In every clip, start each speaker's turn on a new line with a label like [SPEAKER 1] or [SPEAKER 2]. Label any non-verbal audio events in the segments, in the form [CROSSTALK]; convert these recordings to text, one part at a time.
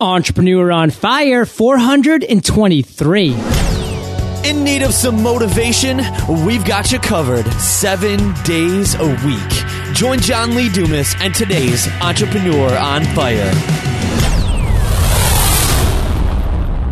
[SPEAKER 1] Entrepreneur on Fire 423.
[SPEAKER 2] In need of some motivation? We've got you covered seven days a week. Join John Lee Dumas and today's Entrepreneur on Fire.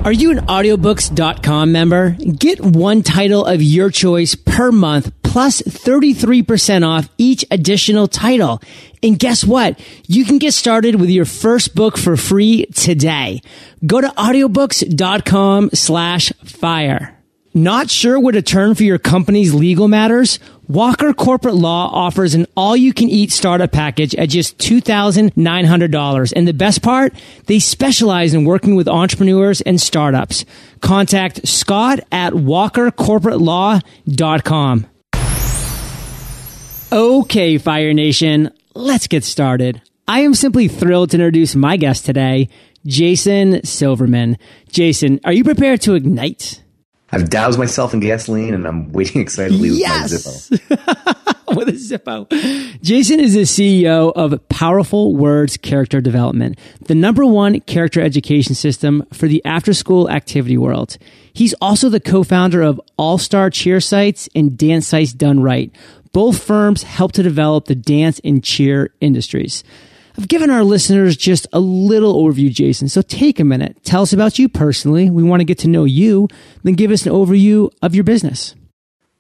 [SPEAKER 1] Are you an audiobooks.com member? Get one title of your choice per month plus 33% off each additional title. And guess what? You can get started with your first book for free today. Go to audiobooks.com slash fire. Not sure what to turn for your company's legal matters? Walker Corporate Law offers an all-you-can-eat startup package at just $2,900. And the best part? They specialize in working with entrepreneurs and startups. Contact Scott at walkercorporatelaw.com. Okay, Fire Nation, let's get started. I am simply thrilled to introduce my guest today, Jason Silverman. Jason, are you prepared to ignite?
[SPEAKER 3] I've doused myself in gasoline and I'm waiting [LAUGHS] excitedly
[SPEAKER 1] yes!
[SPEAKER 3] with my Zippo. [LAUGHS]
[SPEAKER 1] with a Zippo. Jason is the CEO of Powerful Words Character Development, the number one character education system for the after school activity world. He's also the co-founder of All Star Cheer Sites and Dance Sites Done Right. Both firms help to develop the dance and cheer industries. I've given our listeners just a little overview, Jason. So take a minute. Tell us about you personally. We want to get to know you. Then give us an overview of your business.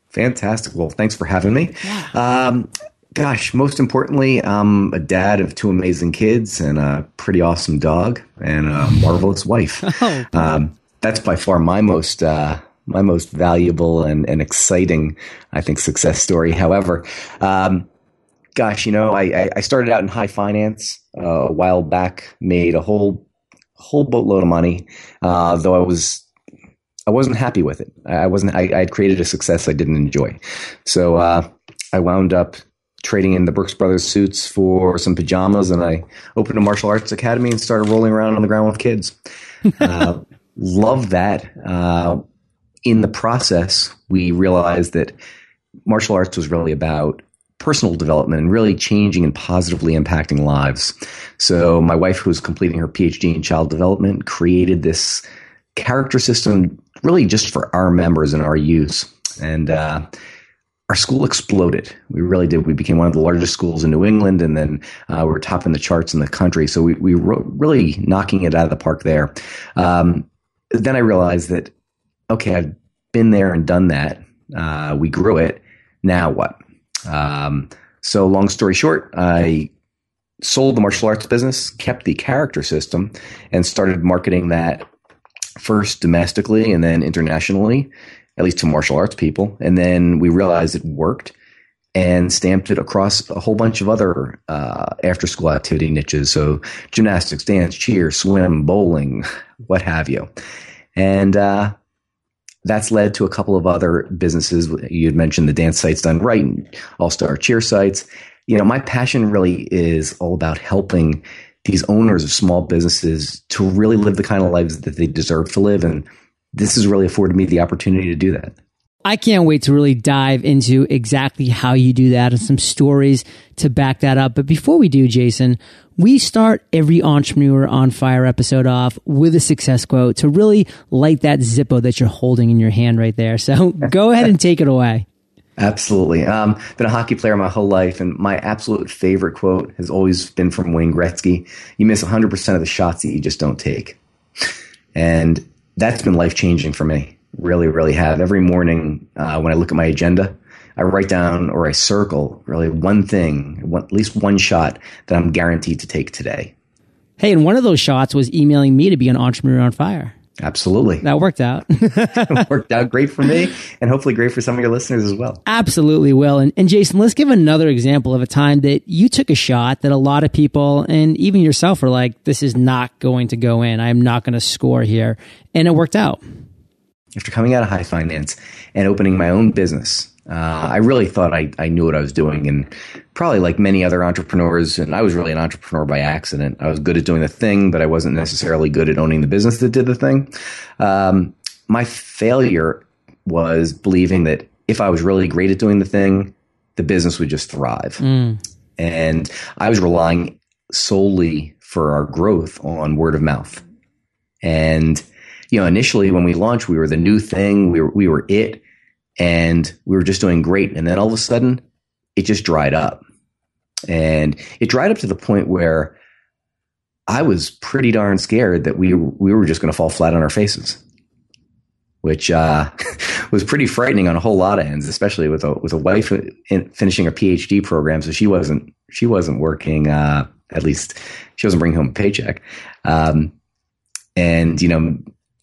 [SPEAKER 3] Fantastic. Well, thanks for having me. Yeah. Um, gosh, most importantly, I'm a dad of two amazing kids and a pretty awesome dog and a [LAUGHS] marvelous wife. oh, um, that's by far my most uh, my most valuable and, and exciting, I think, success story. However, um, gosh, you know, I, I started out in high finance uh, a while back, made a whole whole boatload of money, uh, though I was I wasn't happy with it. I wasn't. I, I had created a success I didn't enjoy, so uh, I wound up trading in the Brooks Brothers suits for some pajamas, and I opened a martial arts academy and started rolling around on the ground with kids. [LAUGHS] Uh, love that. Uh, in the process, we realized that martial arts was really about personal development and really changing and positively impacting lives. So, my wife, who was completing her PhD in child development, created this character system really just for our members and our use. And uh, our school exploded. We really did. We became one of the largest schools in New England, and then uh, we were top in the charts in the country. So we, we were really knocking it out of the park there. Um, then I realized that okay, I've been there and done that. Uh, we grew it. Now what? Um, so, long story short, I sold the martial arts business, kept the character system, and started marketing that first domestically and then internationally, at least to martial arts people. And then we realized it worked and stamped it across a whole bunch of other uh, after school activity niches. So, gymnastics, dance, cheer, swim, bowling, [LAUGHS] what have you. And uh, that's led to a couple of other businesses. You had mentioned the dance sites done right, All Star Cheer sites. You know, my passion really is all about helping these owners of small businesses to really live the kind of lives that they deserve to live, and this has really afforded me the opportunity to do that.
[SPEAKER 1] I can't wait to really dive into exactly how you do that and some stories to back that up. But before we do, Jason, we start every entrepreneur on fire episode off with a success quote to really light that Zippo that you're holding in your hand right there. So [LAUGHS] go ahead and take it away.
[SPEAKER 3] Absolutely. Um, been a hockey player my whole life, and my absolute favorite quote has always been from Wayne Gretzky. You miss 100% of the shots that you just don't take. And that's been life changing for me really, really have. Every morning uh, when I look at my agenda, I write down or I circle really one thing, one, at least one shot that I'm guaranteed to take today.
[SPEAKER 1] Hey, and one of those shots was emailing me to be an entrepreneur on fire.
[SPEAKER 3] Absolutely.
[SPEAKER 1] That worked out. [LAUGHS] [LAUGHS]
[SPEAKER 3] worked out great for me and hopefully great for some of your listeners as well.
[SPEAKER 1] Absolutely will. And, and Jason, let's give another example of a time that you took a shot that a lot of people and even yourself were like, this is not going to go in. I'm not going to score here. And it worked out
[SPEAKER 3] after coming out of high finance and opening my own business, uh, I really thought I, I knew what I was doing. And probably like many other entrepreneurs, and I was really an entrepreneur by accident. I was good at doing the thing, but I wasn't necessarily good at owning the business that did the thing. Um, my failure was believing that if I was really great at doing the thing, the business would just thrive. Mm. And I was relying solely for our growth on word of mouth. And, you know, initially when we launched, we were the new thing. We were, we were it and we were just doing great. And then all of a sudden it just dried up and it dried up to the point where I was pretty darn scared that we, we were just going to fall flat on our faces which uh, [LAUGHS] was pretty frightening on a whole lot of ends, especially with a with a wife in, finishing her PhD program. So she wasn't she wasn't working. Uh, at least she wasn't bringing home a paycheck. Um, and you know,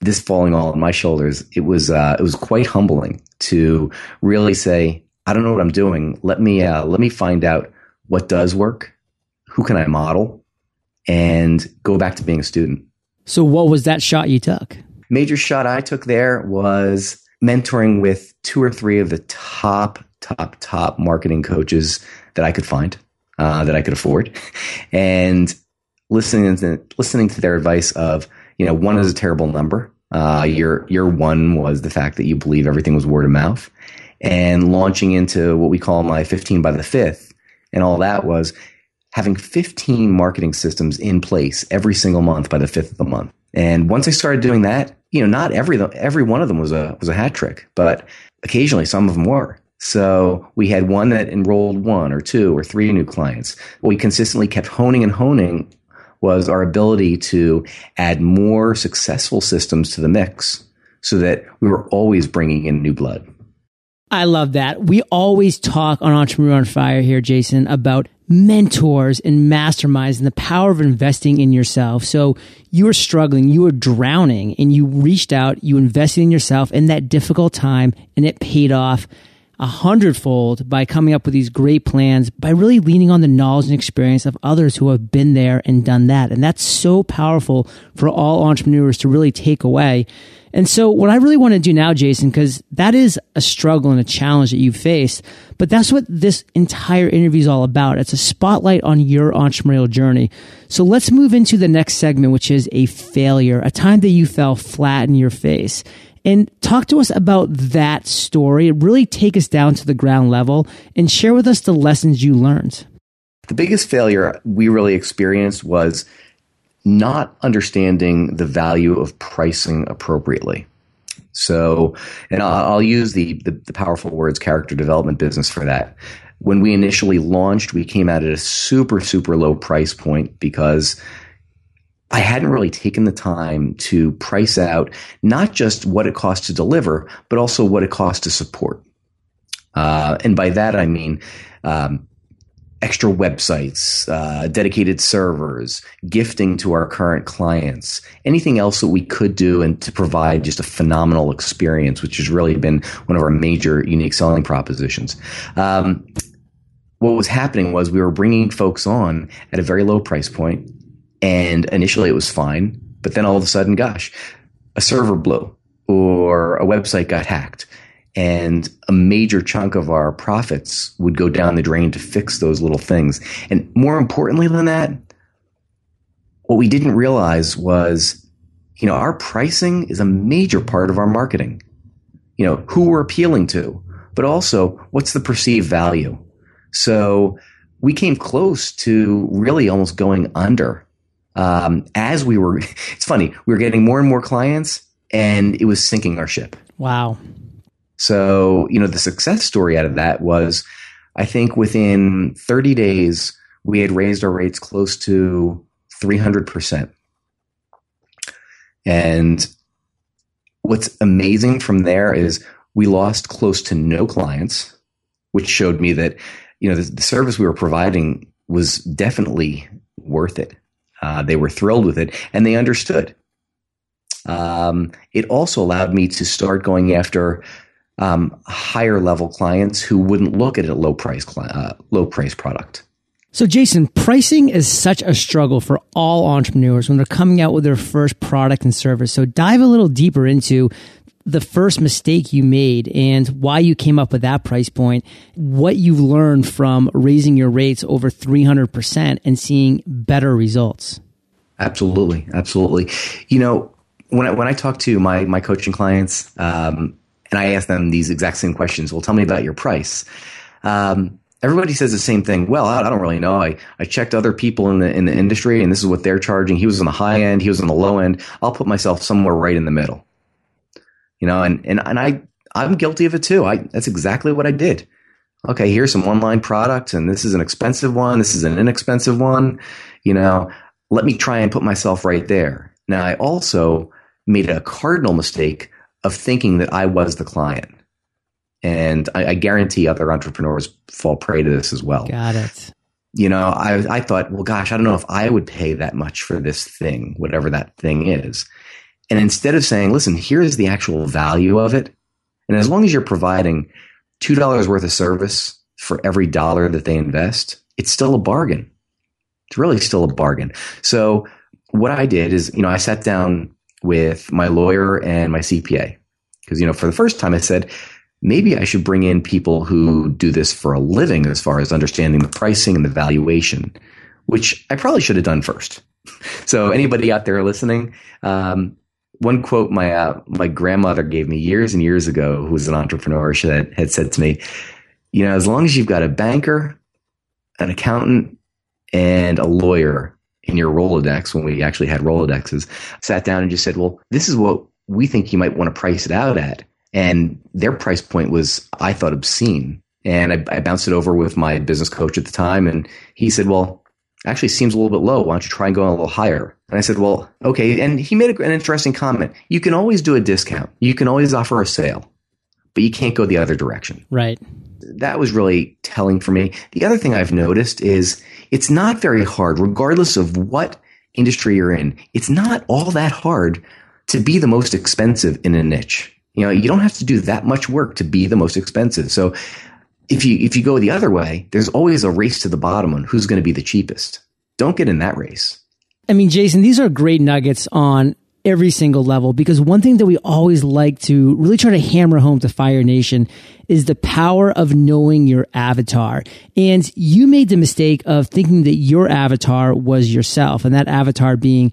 [SPEAKER 3] this falling all on my shoulders, it was uh, it was quite humbling to really say, I don't know what I'm doing. Let me uh, let me find out what does work. Who can I model? And go back to being a student.
[SPEAKER 1] So, what was that shot you took?
[SPEAKER 3] major shot I took there was mentoring with two or three of the top, top, top marketing coaches that I could find, uh, that I could afford, and listening to listening to their advice of, you know, one is a terrible number. Uh, your your one was the fact that you believe everything was word of mouth, and launching into what we call my 15 by the fifth, and all that was having 15 marketing systems in place every single month by the fifth of the month. And once I started doing that, you know, not every every one of them was a was a hat trick, but occasionally some of them were. So we had one that enrolled one or two or three new clients. We consistently kept honing and honing was our ability to add more successful systems to the mix so that we were always bringing in new blood.
[SPEAKER 1] I love that. We always talk on Entrepreneur on Fire here, Jason, about mentors and masterminds and the power of investing in yourself. So you were struggling, you were drowning, and you reached out, you invested in yourself in that difficult time, and it paid off a hundredfold by coming up with these great plans, by really leaning on the knowledge and experience of others who have been there and done that. And that's so powerful for all entrepreneurs to really take away. And so what I really want to do now, Jason, because that is a struggle and a challenge that you've faced, but that's what this entire interview is all about. It's a spotlight on your entrepreneurial journey. So let's move into the next segment, which is a failure, a time that you fell flat in your face. And talk to us about that story. Really take us down to the ground level and share with us the lessons you learned.
[SPEAKER 3] The biggest failure we really experienced was not understanding the value of pricing appropriately. So, and I'll, use the, the, the powerful words character development business for that. When we initially launched, we came out at a super super low price point because I hadn't really taken the time to price out not just what it costs to deliver, but also what it costs to support. Uh, and by that I mean um, extra websites, uh, dedicated servers, gifting to our current clients, anything else that we could do and to provide just a phenomenal experience, which has really been one of our major unique selling propositions. Um, what was happening was we were bringing folks on at a very low price point, and initially it was fine, but then all of a sudden, gosh, a server blew or a website got hacked and a major chunk of our profits would go down the drain to fix those little things. And more importantly than that, what we didn't realize was, you know, our pricing is a major part of our marketing. You know, who we're appealing to, but also what's the perceived value. So we came close to really almost going under um, as we were. [LAUGHS] It's funny, we were getting more and more clients, and it was sinking our ship.
[SPEAKER 1] Wow.
[SPEAKER 3] So, you know, the success story out of that was I think within 30 days, we had raised our rates close to 300%. And what's amazing from there is we lost close to no clients, which showed me that, you know, the, the service we were providing was definitely worth it. Uh, they were thrilled with it and they understood. Um, it also allowed me to start going after um, higher level clients who wouldn't look at a low price uh, low price product.
[SPEAKER 1] So, Jason, pricing is such a struggle for all entrepreneurs when they're coming out with their first product and service. So, dive a little deeper into the first mistake you made and why you came up with that price point, what you've learned from raising your rates over 300% and seeing better results.
[SPEAKER 3] Absolutely. Absolutely. You know, when I, when I talk to my, my coaching clients, um, and I ask them these exact same questions. Well, tell me about your price. Um, everybody says the same thing. Well, I, don't really know. I, I checked other people in the in the industry, and this is what they're charging. He was on the high end. He was on the low end. I'll put myself somewhere right in the middle. You know, and and and I I'm guilty of it too. I that's exactly what I did. Okay, here's some online product, and this is an expensive one. This is an inexpensive one. You know, let me try and put myself right there. Now, I also made a cardinal mistake of thinking that I was the client. And I, I, guarantee other entrepreneurs fall prey to this as well.
[SPEAKER 1] Got it.
[SPEAKER 3] You know, I, I thought, well, gosh, I don't know if I would pay that much for this thing, whatever that thing is. And instead of saying, listen, here's the actual value of it. And as long as you're providing $2 worth of service for every dollar that they invest, it's still a bargain. It's really still a bargain. So what I did is, you know, I sat down with my lawyer and my CPA because, you know, for the first time I said, maybe I should bring in people who do this for a living as far as understanding the pricing and the valuation, which I probably should have done first. [LAUGHS] So anybody out there listening, um, one quote my uh, my grandmother gave me years and years ago, who was an entrepreneur, she had, had said to me, you know, as long as you've got a banker, an accountant, and a lawyer in your Rolodex, when we actually had Rolodexes, sat down and just said, well, this is what we think you might want to price it out at. And their price point was, I thought, obscene. And I, I bounced it over with my business coach at the time. And he said, Well, actually seems a little bit low. Why don't you try and go a little higher? And I said, Well, okay. And he made an interesting comment. You can always do a discount, you can always offer a sale, but you can't go the other direction.
[SPEAKER 1] Right.
[SPEAKER 3] That was really telling for me. The other thing I've noticed is it's not very hard, regardless of what industry you're in, it's not all that hard to be the most expensive in a niche. You know, you don't have to do that much work to be the most expensive. So if you if you go the other way, there's always a race to the bottom on who's going to be the cheapest. Don't get in that race.
[SPEAKER 1] I mean, Jason, these are great nuggets on every single level because one thing that we always like to really try to hammer home to Fire Nation is the power of knowing your avatar. And you made the mistake of thinking that your avatar was yourself and that avatar being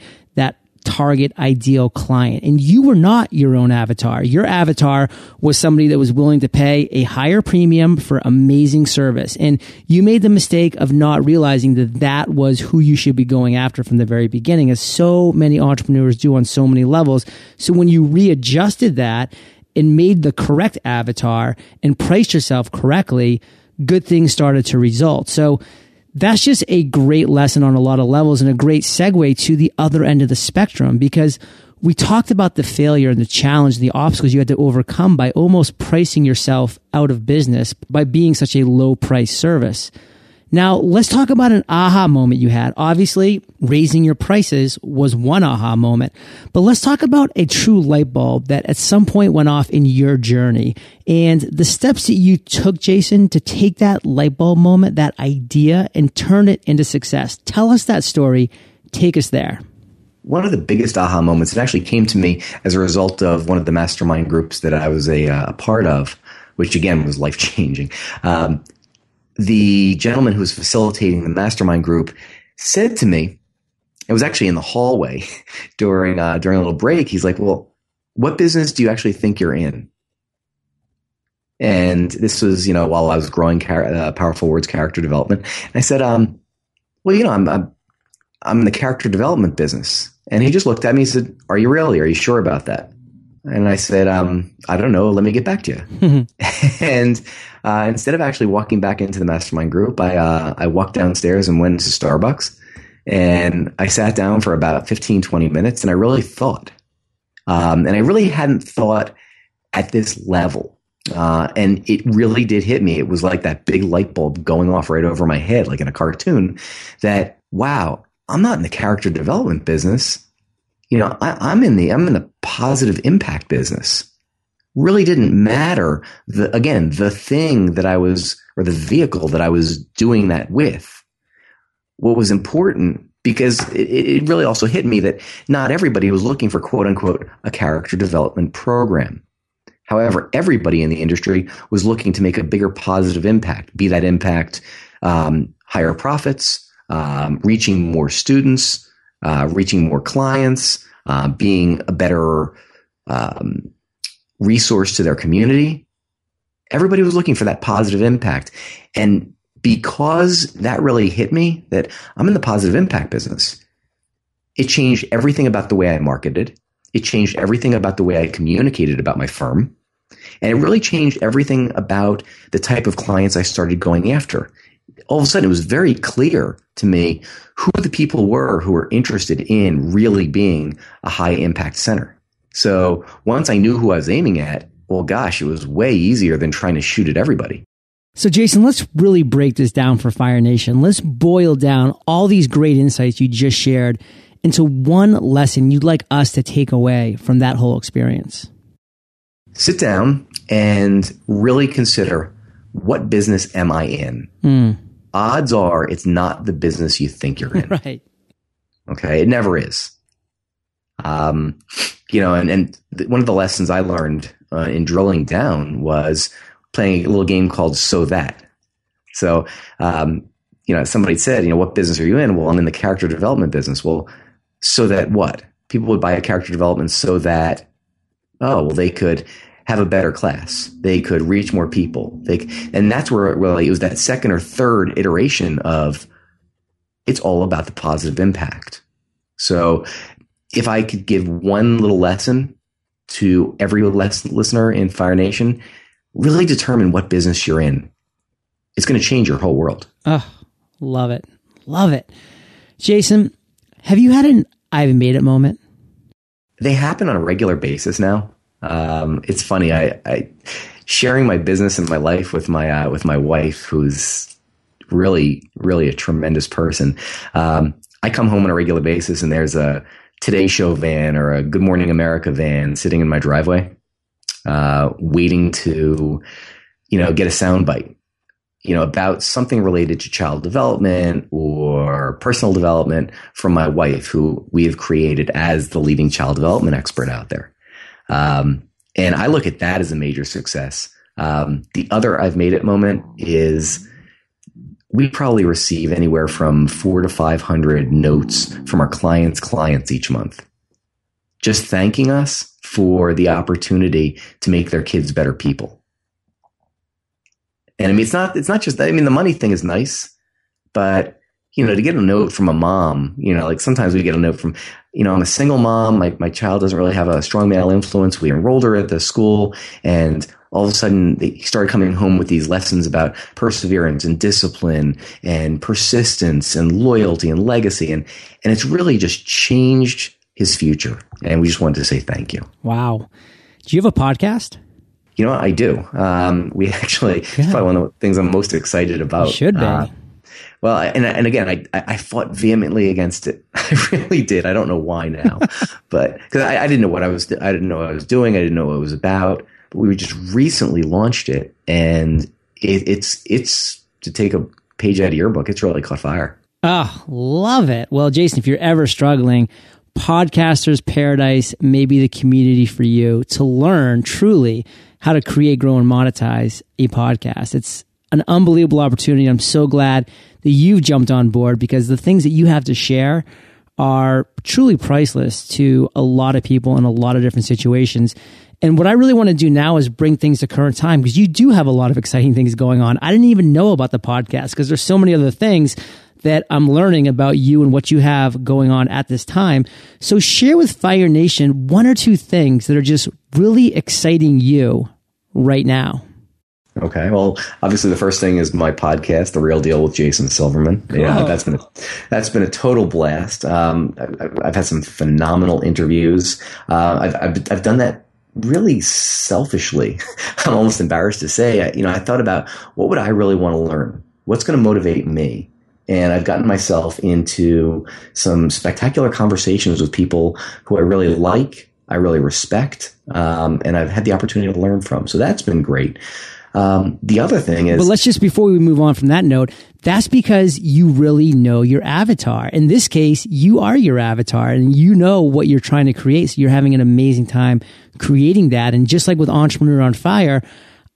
[SPEAKER 1] target ideal client. And you were not your own avatar. Your avatar was somebody that was willing to pay a higher premium for amazing service. And you made the mistake of not realizing that that was who you should be going after from the very beginning, as so many entrepreneurs do on so many levels. So when you readjusted that and made the correct avatar and priced yourself correctly, good things started to result. So that's just a great lesson on a lot of levels and a great segue to the other end of the spectrum because we talked about the failure and the challenge and the obstacles you had to overcome by almost pricing yourself out of business by being such a low price service. Now, let's talk about an aha moment you had. Obviously, raising your prices was one aha moment, but let's talk about a true light bulb that at some point went off in your journey and the steps that you took, Jason, to take that light bulb moment, that idea and turn it into success. Tell us that story. Take us there.
[SPEAKER 3] One of the biggest aha moments, it actually came to me as a result of one of the mastermind groups that I was a, uh, a part of, which again was life changing. Um, the gentleman who was facilitating the mastermind group said to me, it was actually in the hallway [LAUGHS] during uh, during a little break. He's like, "Well, what business do you actually think you're in?" And this was, you know, while I was growing uh, powerful words character development. And I said, um, "Well, you know, I'm, I'm I'm in the character development business." And he just looked at me and said, "Are you really? Are you sure about that?" And I said, um, I don't know. Let me get back to you. [LAUGHS] and uh, instead of actually walking back into the mastermind group, I, uh, I walked downstairs and went to Starbucks. And I sat down for about 15, 20 minutes and I really thought. Um, and I really hadn't thought at this level. Uh, and it really did hit me. It was like that big light bulb going off right over my head, like in a cartoon, that, wow, I'm not in the character development business you know, I, am in the I'm in the positive impact business. Really didn't matter the again the thing that I was or the vehicle that I was doing that with. What was important because it, it really also hit me that not everybody was looking for quote unquote a character development program. However, everybody in the industry was looking to make a bigger positive impact, be that impact um, higher profits, um, reaching more students, uh, reaching more clients, uh, being a better um, resource to their community. Everybody was looking for that positive impact. And because that really hit me that I'm in the positive impact business. It changed everything about the way I marketed. It changed everything about the way I communicated about my firm. And it really changed everything about the type of clients I started going after. All of a sudden, it was very clear to me who the people were who were interested in really being a high impact center. So once I knew who I was aiming at, well, gosh, it was way easier than trying to shoot at everybody.
[SPEAKER 1] So, Jason, let's really break this down for Fire Nation. Let's boil down all these great insights you just shared into one lesson you'd like us to take away from that whole experience.
[SPEAKER 3] Sit down and really consider what business am I in? Mm. Odds are it's not the business you think you're in. [LAUGHS]
[SPEAKER 1] right.
[SPEAKER 3] Okay. It never is. Um, you know, and, and th- one of the lessons I learned uh, in drilling down was playing a little game called So That. So, um, you know, somebody said, you know, what business are you in? Well, I'm in the character development business. Well, so that what? People would buy a character development so that, oh, well, they could have a better class. They could reach more people. They, and that's where really it was that second or third iteration of it's all about the positive impact. So if I could give one little lesson to every listener in Fire Nation, really determine what business you're in. It's going to change your whole world.
[SPEAKER 1] Oh, love it. Love it. Jason, have you had an I've made it moment?
[SPEAKER 3] They happen on a regular basis now. Um, it's funny. I, I, sharing my business and my life with my uh, with my wife, who's really really a tremendous person. Um, I come home on a regular basis, and there's a Today Show van or a Good Morning America van sitting in my driveway, uh, waiting to, you know, get a soundbite, you know, about something related to child development or personal development from my wife, who we have created as the leading child development expert out there. Um, and I look at that as a major success. Um, the other I've made it moment is we probably receive anywhere from four to 500 notes from our clients' clients each month, just thanking us for the opportunity to make their kids better people. And I mean, it's not, it's not just that. I mean, the money thing is nice, but you know, to get a note from a mom, you know, like sometimes we get a note from, you know, I'm a single mom. My, my child doesn't really have a strong male influence. We enrolled her at the school and all of a sudden they started coming home with these lessons about perseverance and discipline and persistence and loyalty and legacy. And, and it's really just changed his future. And we just wanted to say thank you.
[SPEAKER 1] Wow. Do you have a podcast?
[SPEAKER 3] You know what? I do. Um, we actually, probably one of the things I'm most excited about.
[SPEAKER 1] You should be. Uh,
[SPEAKER 3] well, and and again, I I fought vehemently against it. [LAUGHS] I really did. I don't know why now, [LAUGHS] but because I, I, didn't know what I was I didn't know what I was doing. I didn't know what it was about. We just recently launched it, and it, it's it's to take a page out of your book. It's really caught fire.
[SPEAKER 1] Oh, love it. Well, Jason, if you're ever struggling, Podcasters Paradise may be the community for you to learn truly how to create, grow, and monetize a podcast. It's an unbelievable opportunity. I'm so glad that you've jumped on board because the things that you have to share are truly priceless to a lot of people in a lot of different situations. And what I really want to do now is bring things to current time because you do have a lot of exciting things going on. I didn't even know about the podcast because there's so many other things that I'm learning about you and what you have going on at this time. So share with Fire Nation one or two things that are just really exciting you right now.
[SPEAKER 3] Okay. Well, obviously, the first thing is my podcast, The Real Deal with Jason Silverman. Yeah, that's been a, that's been a total blast. Um, I've, I've, had some phenomenal interviews. Uh, I've, I've, I've done that really selfishly. [LAUGHS] I'm almost embarrassed to say. You know, I thought about what would I really want to learn. What's going to motivate me? And I've gotten myself into some spectacular conversations with people who I really like, I really respect, um, and I've had the opportunity to learn from. So that's been great. Um, the other thing is,
[SPEAKER 1] but let's just before we move on from that note, that's because you really know your avatar. In this case, you are your avatar, and you know what you're trying to create. So you're having an amazing time creating that. And just like with Entrepreneur on Fire,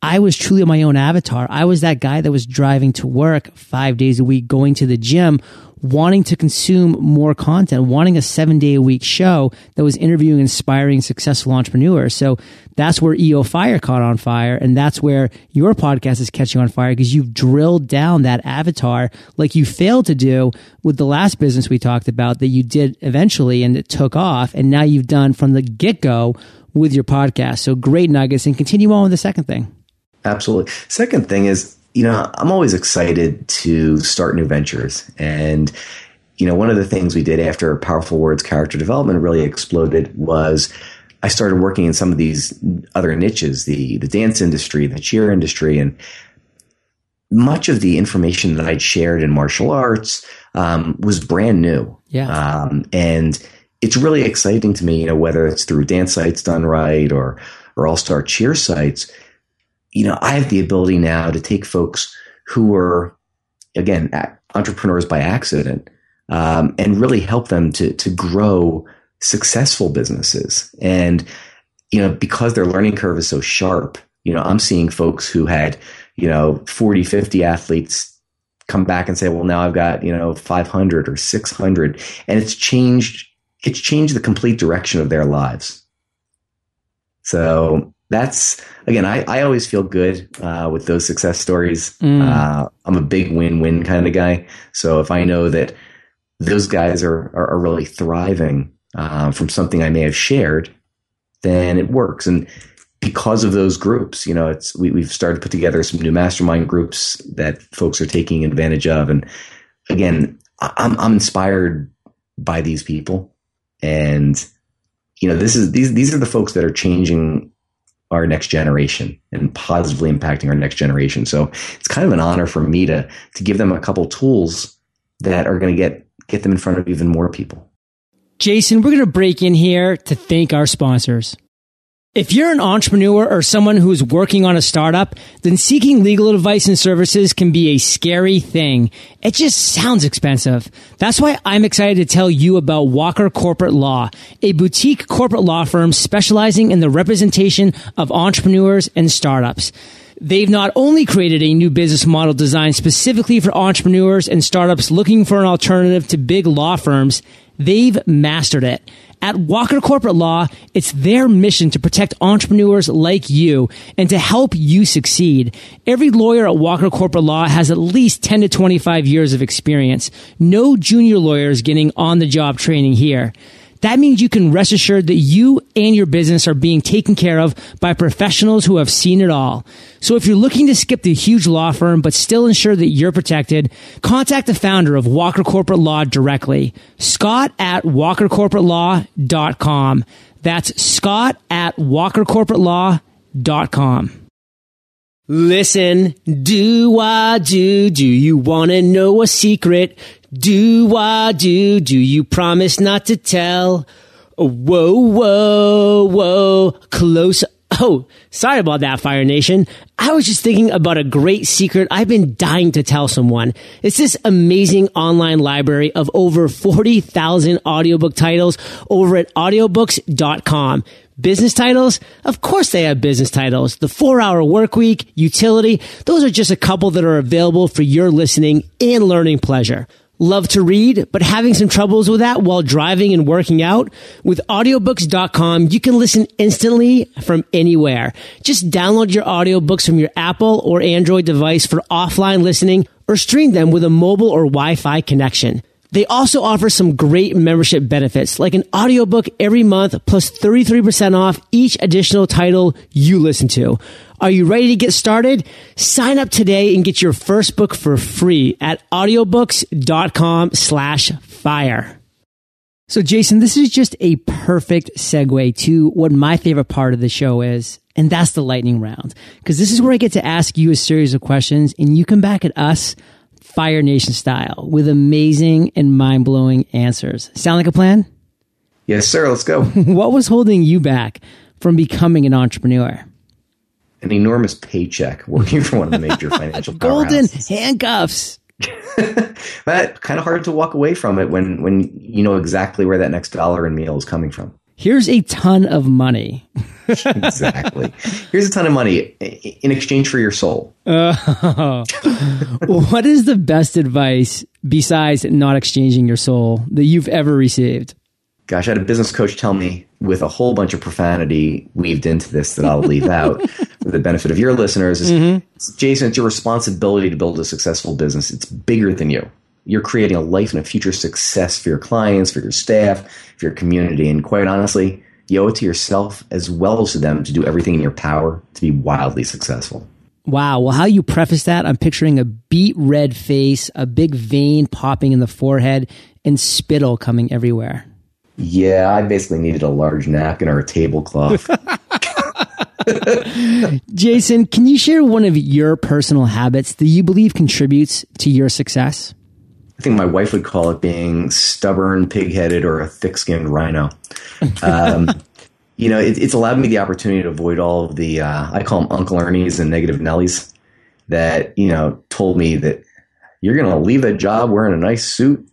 [SPEAKER 1] I was truly my own avatar. I was that guy that was driving to work five days a week, going to the gym, wanting to consume more content, wanting a seven day a week show that was interviewing inspiring, successful entrepreneurs. So that's where EO Fire caught on fire. And that's where your podcast is catching on fire because you've drilled down that avatar like you failed to do with the last business we talked about that you did eventually and it took off. And now you've done from the get go with your podcast. So great nuggets and continue on with the second thing.
[SPEAKER 3] Absolutely. Second thing is, you know, I'm always excited to start new ventures. And, you know, one of the things we did after Powerful Words character development really exploded was I started working in some of these other niches, the the dance industry, the cheer industry, and much of the information that I'd shared in martial arts um, was brand new.
[SPEAKER 1] Yeah.
[SPEAKER 3] Um, and it's really exciting to me, you know, whether it's through dance sites done right or or all star cheer sites you know, I have the ability now to take folks who are, again, entrepreneurs by accident, um, and really help them to to grow successful businesses. And you know, because their learning curve is so sharp, you know, I'm seeing folks who had, you know, 40, 50 athletes come back and say, well, now I've got, you know, 500 or 600. And it's changed, it's changed the complete direction of their lives. So that's again, I, I always feel good uh, with those success stories. Mm. Uh, I'm a big win-win kind of guy. So if I know that those guys are are, are really thriving uh, from something I may have shared, then it works. And because of those groups, you know, it's we, we've started to put together some new mastermind groups that folks are taking advantage of. And again, I'm I'm inspired by these people, and you know, this is these these are the folks that are changing our next generation and positively impacting our next generation. So it's kind of an honor for me to to give them a couple tools that are going to get get them in front of even more people.
[SPEAKER 1] Jason, we're going to break in here to thank our sponsors. If you're an entrepreneur or someone who's working on a startup, then seeking legal advice and services can be a scary thing. It just sounds expensive. That's why I'm excited to tell you about Walker Corporate Law, a boutique corporate law firm specializing in the representation of entrepreneurs and startups. They've not only created a new business model designed specifically for entrepreneurs and startups looking for an alternative to big law firms, they've mastered it. At Walker Corporate Law, it's their mission to protect entrepreneurs like you and to help you succeed. Every lawyer at Walker Corporate Law has at least 10 to 25 years of experience. No junior lawyers getting on the job training here. That means you can rest assured that you and your business are being taken care of by professionals who have seen it all. So if you're looking to skip the huge law firm but still ensure that you're protected, contact the founder of Walker Corporate Law directly, Scott at walkercorporatelaw.com. That's Scott at walkercorporatelaw.com. Listen, do I do? Do you want to know a secret? Do I do? Do you promise not to tell? Whoa, whoa, whoa, close. Oh, sorry about that, Fire Nation. I was just thinking about a great secret I've been dying to tell someone. It's this amazing online library of over 40,000 audiobook titles over at audiobooks.com. Business titles? Of course they have business titles. The four hour work week, utility, those are just a couple that are available for your listening and learning pleasure. Love to read, but having some troubles with that while driving and working out? With audiobooks.com, you can listen instantly from anywhere. Just download your audiobooks from your Apple or Android device for offline listening or stream them with a mobile or Wi-Fi connection. They also offer some great membership benefits, like an audiobook every month plus 33% off each additional title you listen to. Are you ready to get started? Sign up today and get your first book for free at audiobooks.com slash fire. So Jason, this is just a perfect segue to what my favorite part of the show is. And that's the lightning round. Cause this is where I get to ask you a series of questions and you come back at us Fire Nation style with amazing and mind blowing answers. Sound like a plan?
[SPEAKER 3] Yes, sir. Let's go. [LAUGHS]
[SPEAKER 1] what was holding you back from becoming an entrepreneur?
[SPEAKER 3] An enormous paycheck working for one of the major [LAUGHS] financial
[SPEAKER 1] golden handcuffs. [LAUGHS]
[SPEAKER 3] but kind of hard to walk away from it when when you know exactly where that next dollar and meal is coming from.
[SPEAKER 1] Here's a ton of money.
[SPEAKER 3] exactly. Here's a ton of money in exchange for your soul. Uh, [LAUGHS]
[SPEAKER 1] what is the best advice besides not exchanging your soul that you've ever received?
[SPEAKER 3] Gosh, I had a business coach tell me with a whole bunch of profanity weaved into this that I'll leave [LAUGHS] out for the benefit of your listeners is mm-hmm. Jason, it's your responsibility to build a successful business. It's bigger than you. You're creating a life and a future success for your clients, for your staff, for your community. And quite honestly, you owe it to yourself as well as to them to do everything in your power to be wildly successful.
[SPEAKER 1] Wow. Well, how you preface that, I'm picturing a beet red face, a big vein popping in the forehead, and spittle coming everywhere.
[SPEAKER 3] Yeah, I basically needed a large napkin or a tablecloth. [LAUGHS] [LAUGHS]
[SPEAKER 1] Jason, can you share one of your personal habits that you believe contributes to your success?
[SPEAKER 3] I think my wife would call it being stubborn, pig-headed, or a thick-skinned rhino. Um, [LAUGHS] you know, it, it's allowed me the opportunity to avoid all of the uh, I call them Uncle Ernie's and negative Nellies that you know told me that you're going to leave that job wearing a nice suit.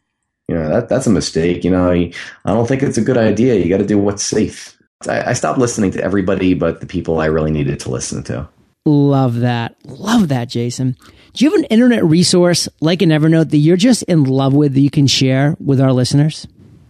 [SPEAKER 3] You know that that's a mistake. You know, I don't think it's a good idea. You got to do what's safe. I, I stopped listening to everybody but the people I really needed to listen to.
[SPEAKER 1] Love that. Love that, Jason. Do you have an internet resource like an Evernote that you're just in love with that you can share with our listeners?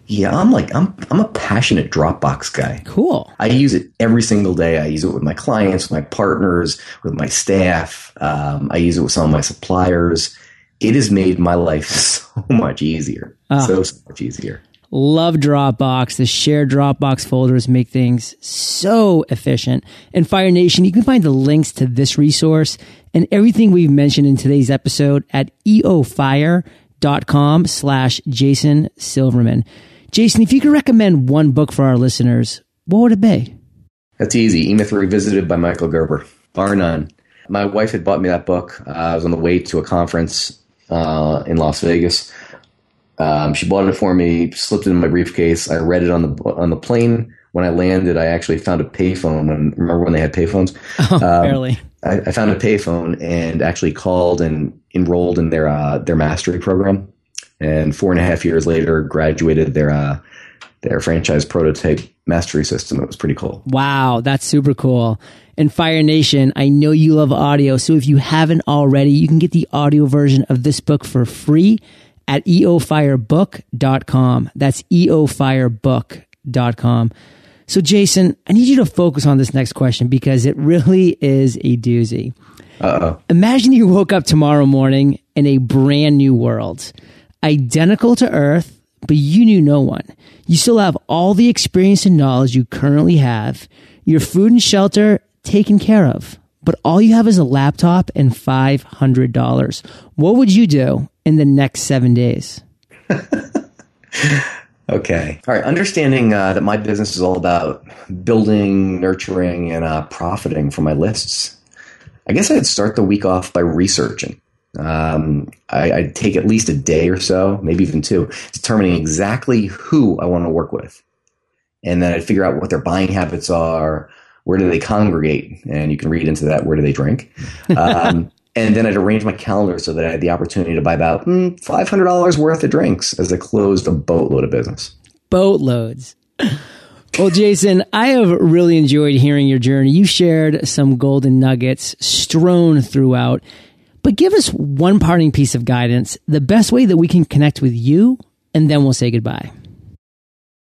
[SPEAKER 3] Yeah, I'm like I'm I'm a passionate Dropbox guy.
[SPEAKER 1] Cool.
[SPEAKER 3] I use it every single day. I use it with my clients, with my partners, with my staff. Um, I use it with some of my suppliers. It has made my life [LAUGHS] so much easier. Ah. So so much easier.
[SPEAKER 1] Love Dropbox. The shared Dropbox folders make things so efficient. And Fire Nation, you can find the links to this resource and everything we've mentioned in today's episode at eofire.com slash Jason Silverman. Jason, if you could recommend one book for our listeners, what would it be?
[SPEAKER 3] That's easy. E-Myth Revisited by Michael Gerber. Bar none. My wife had bought me that book. Uh, I was on the way to a conference uh, in Las Vegas um, she bought it for me, slipped it in my briefcase. I read it on the on the plane. When I landed, I actually found a payphone. When remember when they had payphones? [LAUGHS]
[SPEAKER 1] Oh, um, barely.
[SPEAKER 3] I, I, found a payphone and actually called and enrolled in their uh, their mastery program. And four and a half years later, graduated their uh, their franchise prototype mastery system. It was pretty cool.
[SPEAKER 1] Wow, that's super cool. And Fire Nation, I know you love audio, so if you haven't already, you can get the audio version of this book for free at eofirebook.com. That's eofirebook.com. So, Jason, I need you to focus on this next question because it really is a doozy. Uh-oh. Imagine you woke up tomorrow morning in a brand new world, identical to Earth, but you knew no one. You still have all the experience and knowledge you currently have, your food and shelter taken care of, but all you have is a laptop and $500. What would you do in the next seven days? [LAUGHS]
[SPEAKER 3] okay. All right. Understanding uh, that my business is all about building, nurturing, and uh, profiting from my lists. I guess I'd start the week off by researching. Um, I, I'd take at least a day or so, maybe even two, determining exactly who I want to work with. And then I'd figure out what their buying habits are, where do they congregate, and you can read into that where do they drink. [LAUGHS] Um, and then I'd arrange my calendar so that I had the opportunity to buy about mm, $500 worth of drinks as I closed a boatload of business.
[SPEAKER 1] Boatloads. Well, Jason, I have really enjoyed hearing your journey. You shared some golden nuggets strewn throughout, but give us one parting piece of guidance, the best way that we can connect with you, and then we'll say goodbye.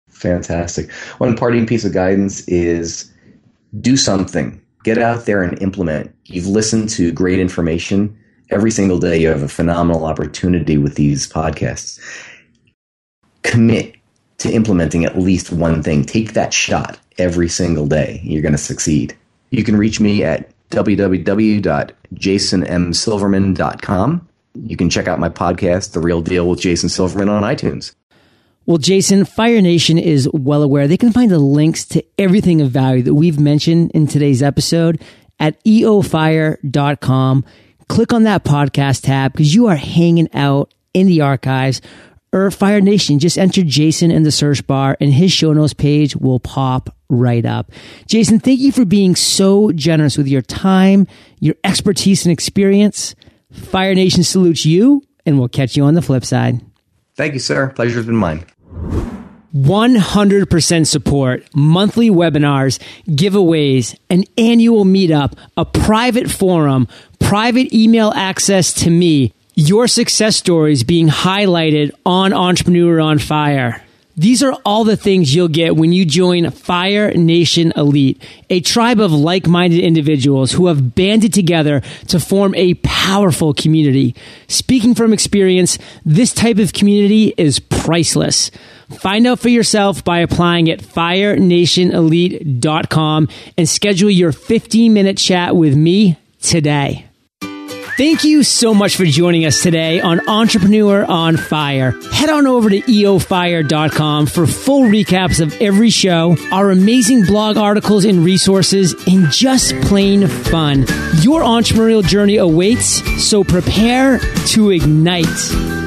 [SPEAKER 3] Fantastic. One parting piece of guidance is do something get out there and implement. You've listened to great information every single day. You have a phenomenal opportunity with these podcasts. Commit to implementing at least one thing. Take that shot every single day. You're going to succeed. You can reach me at www.jasonmsilverman.com. You can check out my podcast, The Real Deal with Jason Silverman, on iTunes.
[SPEAKER 1] Well, Jason, Fire Nation is well aware. They can find the links to everything of value that we've mentioned in today's episode at eofire.com. Click on that podcast tab because you are hanging out in the archives. Or Fire Nation, just enter Jason in the search bar and his show notes page will pop right up. Jason, thank you for being so generous with your time, your expertise and experience. Fire Nation salutes you and we'll catch you on the flip side.
[SPEAKER 3] Thank you, sir. Pleasure's been mine.
[SPEAKER 1] 100% support, monthly webinars, giveaways, an annual meetup, a private forum, private email access to me, your success stories being highlighted on Entrepreneur on Fire. These are all the things you'll get when you join Fire Nation Elite, a tribe of like minded individuals who have banded together to form a powerful community. Speaking from experience, this type of community is priceless. Find out for yourself by applying at firenationelite.com and schedule your 15 minute chat with me today. Thank you so much for joining us today on Entrepreneur on Fire. Head on over to eofire.com for full recaps of every show, our amazing blog articles and resources, and just plain fun. Your entrepreneurial journey awaits, so prepare to ignite.